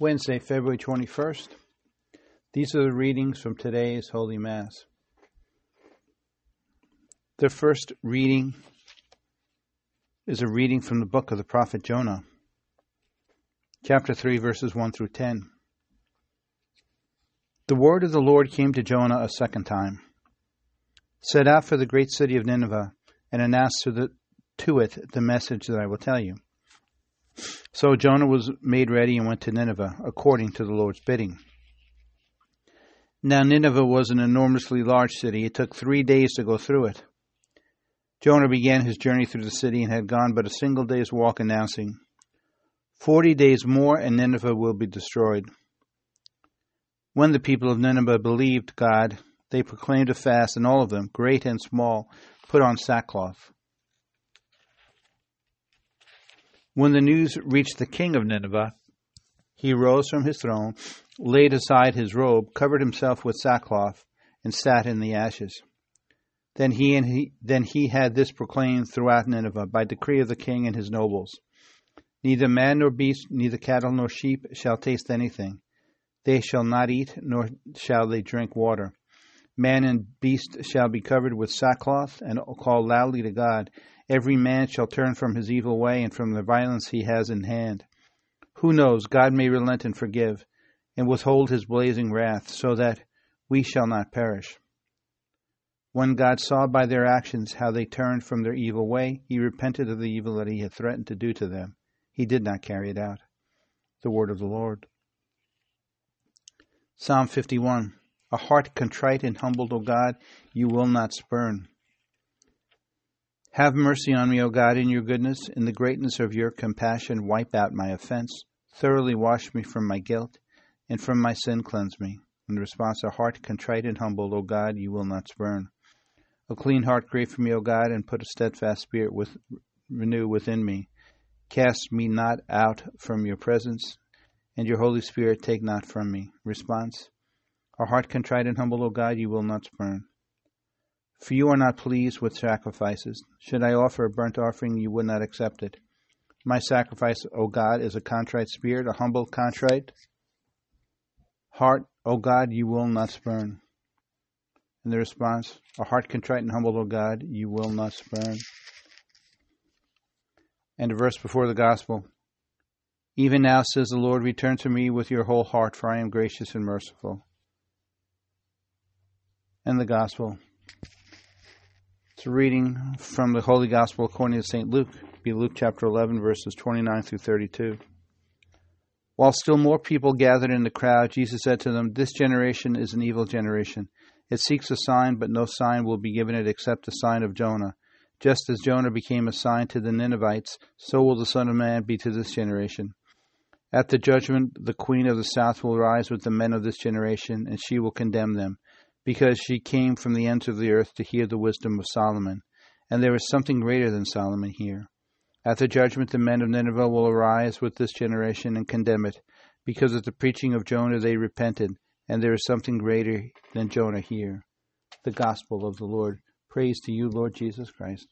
Wednesday, February 21st. These are the readings from today's Holy Mass. The first reading is a reading from the book of the prophet Jonah, chapter 3, verses 1 through 10. The word of the Lord came to Jonah a second time Set out for the great city of Nineveh and announce to, the, to it the message that I will tell you. So Jonah was made ready and went to Nineveh, according to the Lord's bidding. Now Nineveh was an enormously large city. It took three days to go through it. Jonah began his journey through the city and had gone but a single day's walk, announcing, Forty days more and Nineveh will be destroyed. When the people of Nineveh believed God, they proclaimed a fast, and all of them, great and small, put on sackcloth. When the news reached the king of Nineveh, he rose from his throne, laid aside his robe, covered himself with sackcloth, and sat in the ashes. Then he and he then he had this proclaimed throughout Nineveh by decree of the king and his nobles. Neither man nor beast, neither cattle nor sheep shall taste anything. They shall not eat, nor shall they drink water. Man and beast shall be covered with sackcloth, and call loudly to God, Every man shall turn from his evil way and from the violence he has in hand. Who knows, God may relent and forgive, and withhold his blazing wrath, so that we shall not perish. When God saw by their actions how they turned from their evil way, he repented of the evil that he had threatened to do to them. He did not carry it out. The word of the Lord. Psalm 51 A heart contrite and humbled, O God, you will not spurn. Have mercy on me, O God, in your goodness. In the greatness of your compassion, wipe out my offense. Thoroughly wash me from my guilt, and from my sin cleanse me. In response, a heart contrite and humbled, O God, you will not spurn. A clean heart create for me, O God, and put a steadfast spirit with, renew within me. Cast me not out from your presence, and your Holy Spirit take not from me. Response, a heart contrite and humble, O God, you will not spurn. For you are not pleased with sacrifices. Should I offer a burnt offering, you would not accept it. My sacrifice, O God, is a contrite spirit, a humble, contrite heart, O God, you will not spurn. And the response, a heart contrite and humble, O God, you will not spurn. And a verse before the gospel. Even now, says the Lord, return to me with your whole heart, for I am gracious and merciful. And the gospel. Reading from the Holy Gospel according to St. Luke, be Luke chapter 11, verses 29 through 32. While still more people gathered in the crowd, Jesus said to them, This generation is an evil generation. It seeks a sign, but no sign will be given it except the sign of Jonah. Just as Jonah became a sign to the Ninevites, so will the Son of Man be to this generation. At the judgment, the queen of the south will rise with the men of this generation, and she will condemn them because she came from the ends of the earth to hear the wisdom of Solomon. And there is something greater than Solomon here. At the judgment, the men of Nineveh will arise with this generation and condemn it, because of the preaching of Jonah they repented, and there is something greater than Jonah here. The Gospel of the Lord. Praise to you, Lord Jesus Christ.